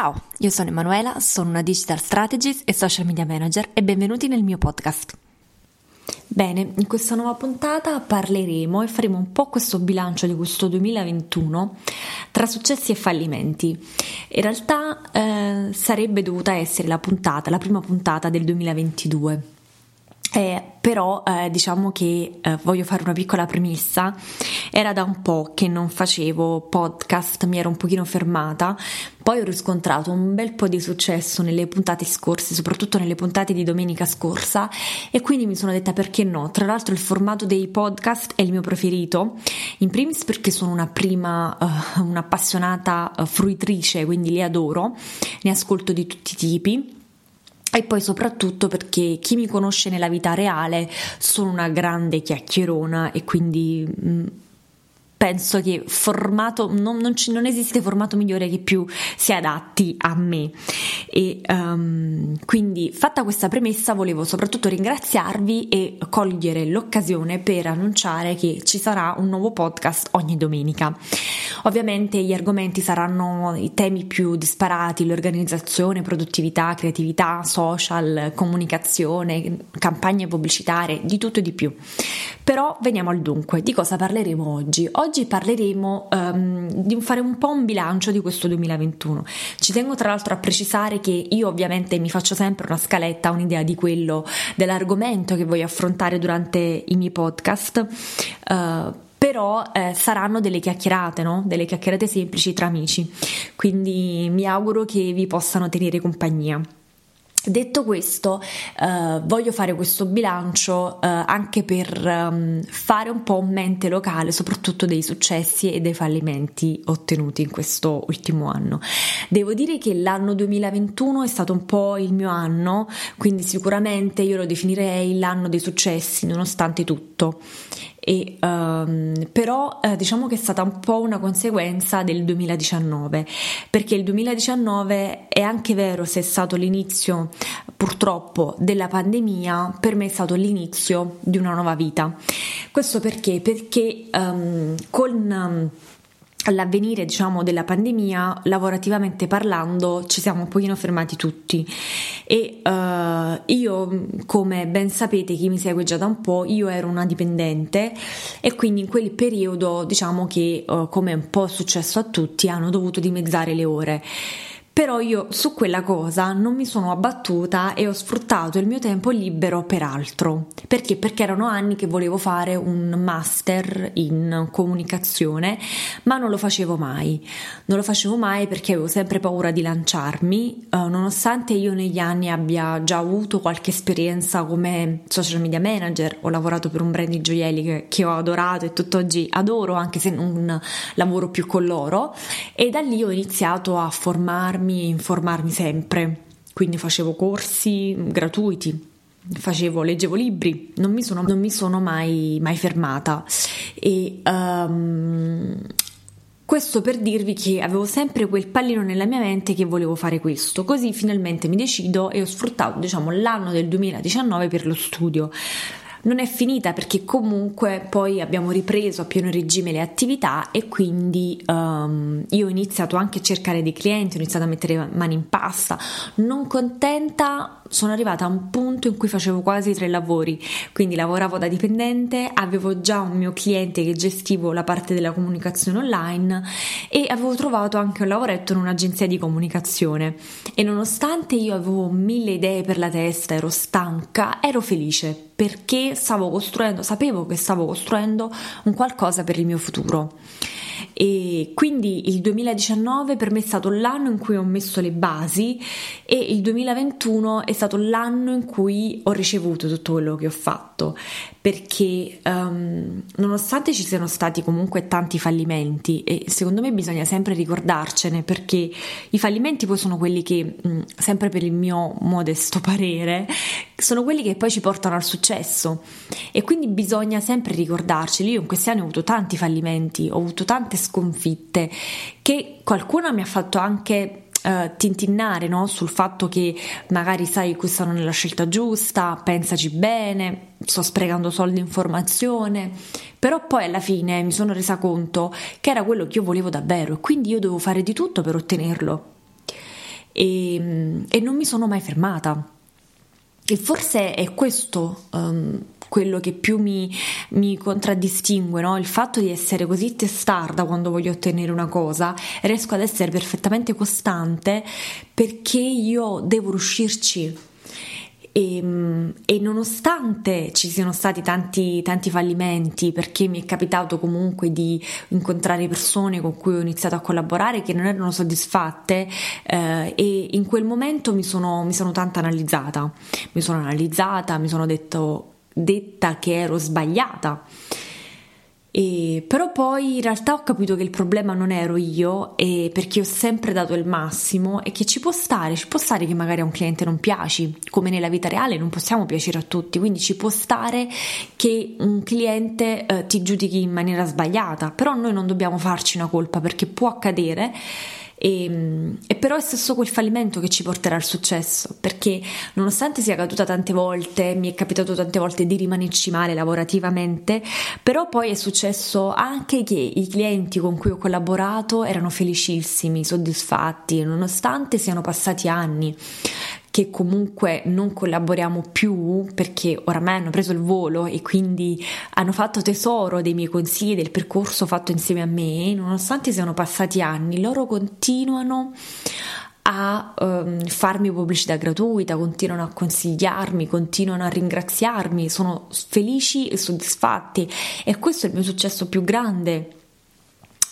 Ciao, io sono Emanuela, sono una digital strategist e social media manager e benvenuti nel mio podcast. Bene, in questa nuova puntata parleremo e faremo un po' questo bilancio di questo 2021 tra successi e fallimenti. In realtà eh, sarebbe dovuta essere la puntata, la prima puntata del 2022 eh, però eh, diciamo che eh, voglio fare una piccola premessa, era da un po' che non facevo podcast, mi ero un pochino fermata, poi ho riscontrato un bel po' di successo nelle puntate scorse, soprattutto nelle puntate di domenica scorsa. E quindi mi sono detta perché no, tra l'altro il formato dei podcast è il mio preferito, in primis perché sono una prima, uh, un'appassionata uh, fruitrice, quindi li adoro, ne ascolto di tutti i tipi e poi soprattutto perché chi mi conosce nella vita reale sono una grande chiacchierona e quindi mm, penso che formato non, non, ci, non, esiste formato migliore che più si adatti a me. E um, quindi fatta questa premessa volevo soprattutto ringraziarvi e cogliere l'occasione per annunciare che ci sarà un nuovo podcast ogni domenica. Ovviamente gli argomenti saranno i temi più disparati l'organizzazione produttività creatività social comunicazione campagne pubblicitarie di tutto e di più. Però veniamo al dunque. Di cosa parleremo oggi? Oggi Oggi parleremo um, di fare un po' un bilancio di questo 2021. Ci tengo tra l'altro a precisare che io ovviamente mi faccio sempre una scaletta, un'idea di quello, dell'argomento che voglio affrontare durante i miei podcast. Uh, però eh, saranno delle chiacchierate, no? delle chiacchierate semplici tra amici, quindi mi auguro che vi possano tenere compagnia. Detto questo, eh, voglio fare questo bilancio eh, anche per um, fare un po' mente locale, soprattutto dei successi e dei fallimenti ottenuti in questo ultimo anno. Devo dire che l'anno 2021 è stato un po' il mio anno, quindi sicuramente io lo definirei l'anno dei successi, nonostante tutto. E, um, però eh, diciamo che è stata un po' una conseguenza del 2019 perché il 2019 è anche vero se è stato l'inizio purtroppo della pandemia per me è stato l'inizio di una nuova vita. Questo perché? Perché um, con all'avvenire diciamo della pandemia lavorativamente parlando ci siamo un pochino fermati tutti. E uh, io come ben sapete chi mi segue già da un po' io ero una dipendente e quindi in quel periodo diciamo che uh, come un po' successo a tutti hanno dovuto dimezzare le ore però io su quella cosa non mi sono abbattuta e ho sfruttato il mio tempo libero per altro. Perché? Perché erano anni che volevo fare un master in comunicazione, ma non lo facevo mai. Non lo facevo mai perché avevo sempre paura di lanciarmi, eh, nonostante io negli anni abbia già avuto qualche esperienza come social media manager, ho lavorato per un brand di gioielli che, che ho adorato e tutt'oggi adoro, anche se non lavoro più con loro, e da lì ho iniziato a formarmi e informarmi sempre. Quindi facevo corsi gratuiti, facevo, leggevo libri, non mi sono, non mi sono mai, mai, fermata. E um, questo per dirvi che avevo sempre quel pallino nella mia mente che volevo fare questo. Così finalmente mi decido e ho sfruttato, diciamo, l'anno del 2019 per lo studio non è finita perché comunque poi abbiamo ripreso a pieno regime le attività e quindi um, io ho iniziato anche a cercare dei clienti, ho iniziato a mettere mani in pasta. Non contenta, sono arrivata a un punto in cui facevo quasi tre lavori, quindi lavoravo da dipendente, avevo già un mio cliente che gestivo la parte della comunicazione online e avevo trovato anche un lavoretto in un'agenzia di comunicazione. E nonostante io avevo mille idee per la testa, ero stanca, ero felice perché stavo costruendo, sapevo che stavo costruendo un qualcosa per il mio futuro. E quindi il 2019 per me è stato l'anno in cui ho messo le basi e il 2021 è stato l'anno in cui ho ricevuto tutto quello che ho fatto perché um, nonostante ci siano stati comunque tanti fallimenti e secondo me bisogna sempre ricordarcene perché i fallimenti poi sono quelli che mh, sempre per il mio modesto parere sono quelli che poi ci portano al successo. E quindi bisogna sempre ricordarceli. Io in questi anni ho avuto tanti fallimenti ho avuto tante sconfitte che qualcuno mi ha fatto anche Uh, tintinnare no? sul fatto che magari sai questa non è la scelta giusta, pensaci bene, sto sprecando soldi in formazione, però poi alla fine mi sono resa conto che era quello che io volevo davvero e quindi io dovevo fare di tutto per ottenerlo. e, e non mi sono mai fermata. E forse è questo um, quello che più mi, mi contraddistingue, no? il fatto di essere così testarda quando voglio ottenere una cosa, riesco ad essere perfettamente costante perché io devo riuscirci. E, e, nonostante ci siano stati tanti, tanti fallimenti, perché mi è capitato comunque di incontrare persone con cui ho iniziato a collaborare che non erano soddisfatte, eh, e in quel momento mi sono, mi sono tanto analizzata, mi sono analizzata, mi sono detto detta che ero sbagliata. E, però poi in realtà ho capito che il problema non ero io e perché ho sempre dato il massimo e che ci può stare, ci può stare che magari a un cliente non piaci, come nella vita reale non possiamo piacere a tutti, quindi ci può stare che un cliente eh, ti giudichi in maniera sbagliata, però noi non dobbiamo farci una colpa perché può accadere e, e, però è stesso quel fallimento che ci porterà al successo, perché nonostante sia caduta tante volte, mi è capitato tante volte di rimanerci male lavorativamente, però poi è successo anche che i clienti con cui ho collaborato erano felicissimi, soddisfatti, nonostante siano passati anni che comunque non collaboriamo più perché oramai hanno preso il volo e quindi hanno fatto tesoro dei miei consigli del percorso fatto insieme a me, nonostante siano passati anni, loro continuano a um, farmi pubblicità gratuita, continuano a consigliarmi, continuano a ringraziarmi, sono felici e soddisfatti. E questo è il mio successo più grande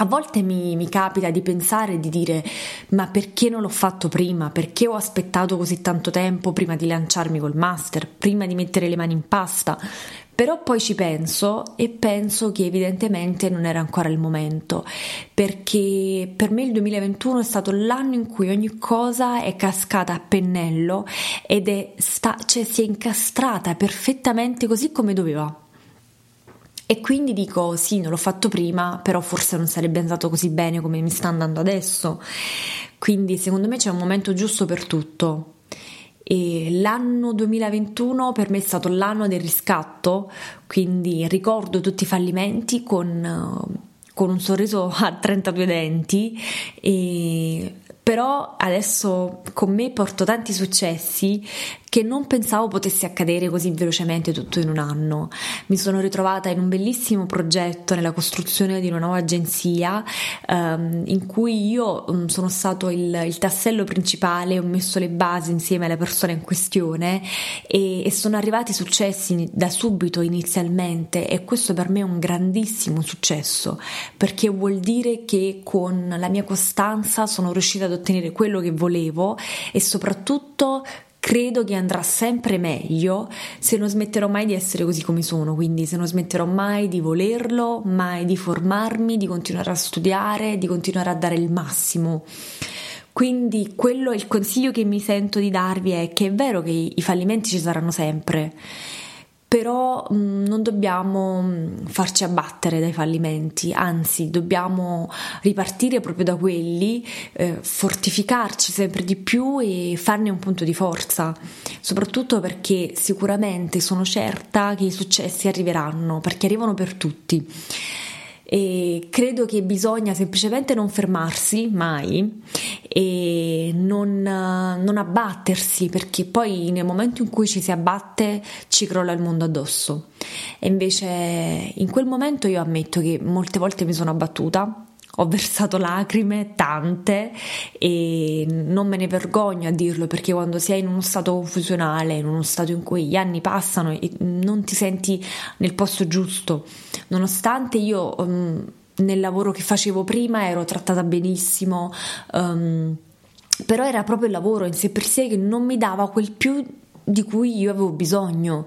a volte mi, mi, capita di pensare e di dire ma perché non l'ho fatto prima? Perché ho aspettato così tanto tempo prima di lanciarmi col master, prima di mettere le mani in pasta? Però poi ci penso e penso che evidentemente non era ancora il momento, perché per me il 2021 è stato l'anno in cui ogni cosa è cascata a pennello ed è sta, cioè si è incastrata perfettamente così come doveva. E quindi dico sì, non l'ho fatto prima, però forse non sarebbe andato così bene come mi sta andando adesso. Quindi secondo me c'è un momento giusto per tutto. E l'anno 2021 per me è stato l'anno del riscatto, quindi ricordo tutti i fallimenti con, con un sorriso a 32 denti e però adesso con me porto tanti successi che non pensavo potesse accadere così velocemente tutto in un anno. Mi sono ritrovata in un bellissimo progetto nella costruzione di una nuova agenzia um, in cui io um, sono stato il, il, tassello principale, ho messo le basi insieme alle persone in questione e, e sono arrivati successi da subito inizialmente e questo per me è un grandissimo successo perché vuol dire che con la mia costanza sono riuscita ad ottenere quello che volevo e soprattutto credo che andrà sempre meglio se non smetterò mai di essere così come sono, quindi se non smetterò mai di volerlo, mai di formarmi, di continuare a studiare, di continuare a dare il massimo. Quindi quello, il consiglio che mi sento di darvi è che è vero che i fallimenti ci saranno sempre però mm, non dobbiamo mm, farci abbattere dai fallimenti, anzi dobbiamo ripartire proprio da quelli, eh, fortificarci sempre di più e farne un punto di forza, soprattutto perché sicuramente sono certa che i successi arriveranno, perché arrivano per tutti e credo che bisogna semplicemente non fermarsi mai e non, non, abbattersi perché poi nel momento in cui ci si abbatte ci crolla il mondo addosso. E invece in quel momento io ammetto che molte volte mi sono abbattuta ho versato lacrime, tante, e non me ne vergogno a dirlo perché quando sei in uno stato confusionale, in uno stato in cui gli anni passano e non ti senti nel posto giusto, nonostante io um, nel lavoro che facevo prima ero trattata benissimo, um, però era proprio il lavoro in sé per sé che non mi dava quel più di cui io avevo bisogno.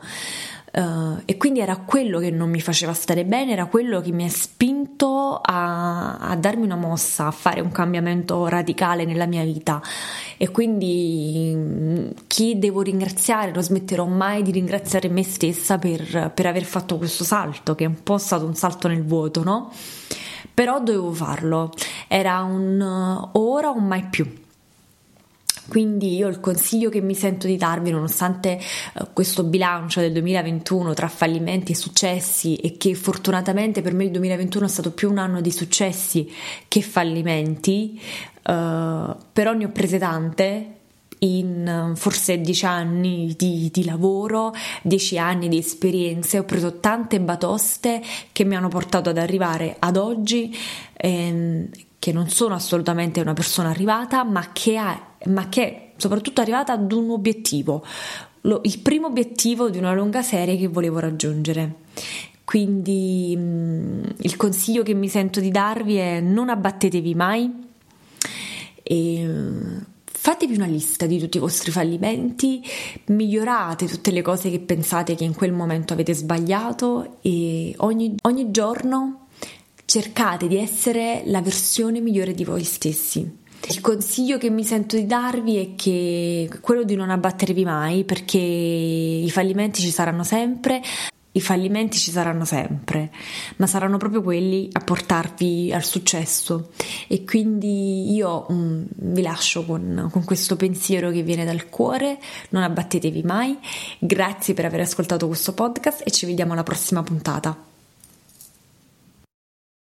Uh, e quindi era quello che non mi faceva stare bene, era quello che mi ha spinto a, a, darmi una mossa, a fare un cambiamento radicale nella mia vita. E quindi mm, chi devo ringraziare? Non smetterò mai di ringraziare me stessa per, per aver fatto questo salto, che è un po' stato un salto nel vuoto, no? Però dovevo farlo, era un ora o mai più Quindi io il consiglio che mi sento di darvi, nonostante uh, questo bilancio del 2021 tra fallimenti e successi e che fortunatamente per me il 2021 è stato più un anno di successi che fallimenti, uh, però ne ho prese tante in forse dieci anni di, di, lavoro, dieci anni di esperienze, ho preso tante batoste che mi hanno portato ad arrivare ad oggi, ehm, che non sono assolutamente una persona arrivata, ma che, ha, ma che è soprattutto arrivata ad un obiettivo, lo, il primo obiettivo di una lunga serie che volevo raggiungere. Quindi mm, il consiglio che mi sento di darvi è non abbattetevi mai e Fatevi una lista di tutti i vostri fallimenti, migliorate tutte le cose che pensate che in quel momento avete sbagliato e ogni, ogni giorno cercate di essere la versione migliore di voi stessi. Il consiglio che mi sento di darvi è che quello di non abbattervi mai perché i fallimenti ci saranno sempre, i fallimenti ci saranno sempre, ma saranno proprio quelli a portarvi al successo. E quindi io mm, vi lascio con, con questo pensiero che viene dal cuore, non abbattetevi mai. Grazie per aver ascoltato questo podcast e ci vediamo alla prossima puntata.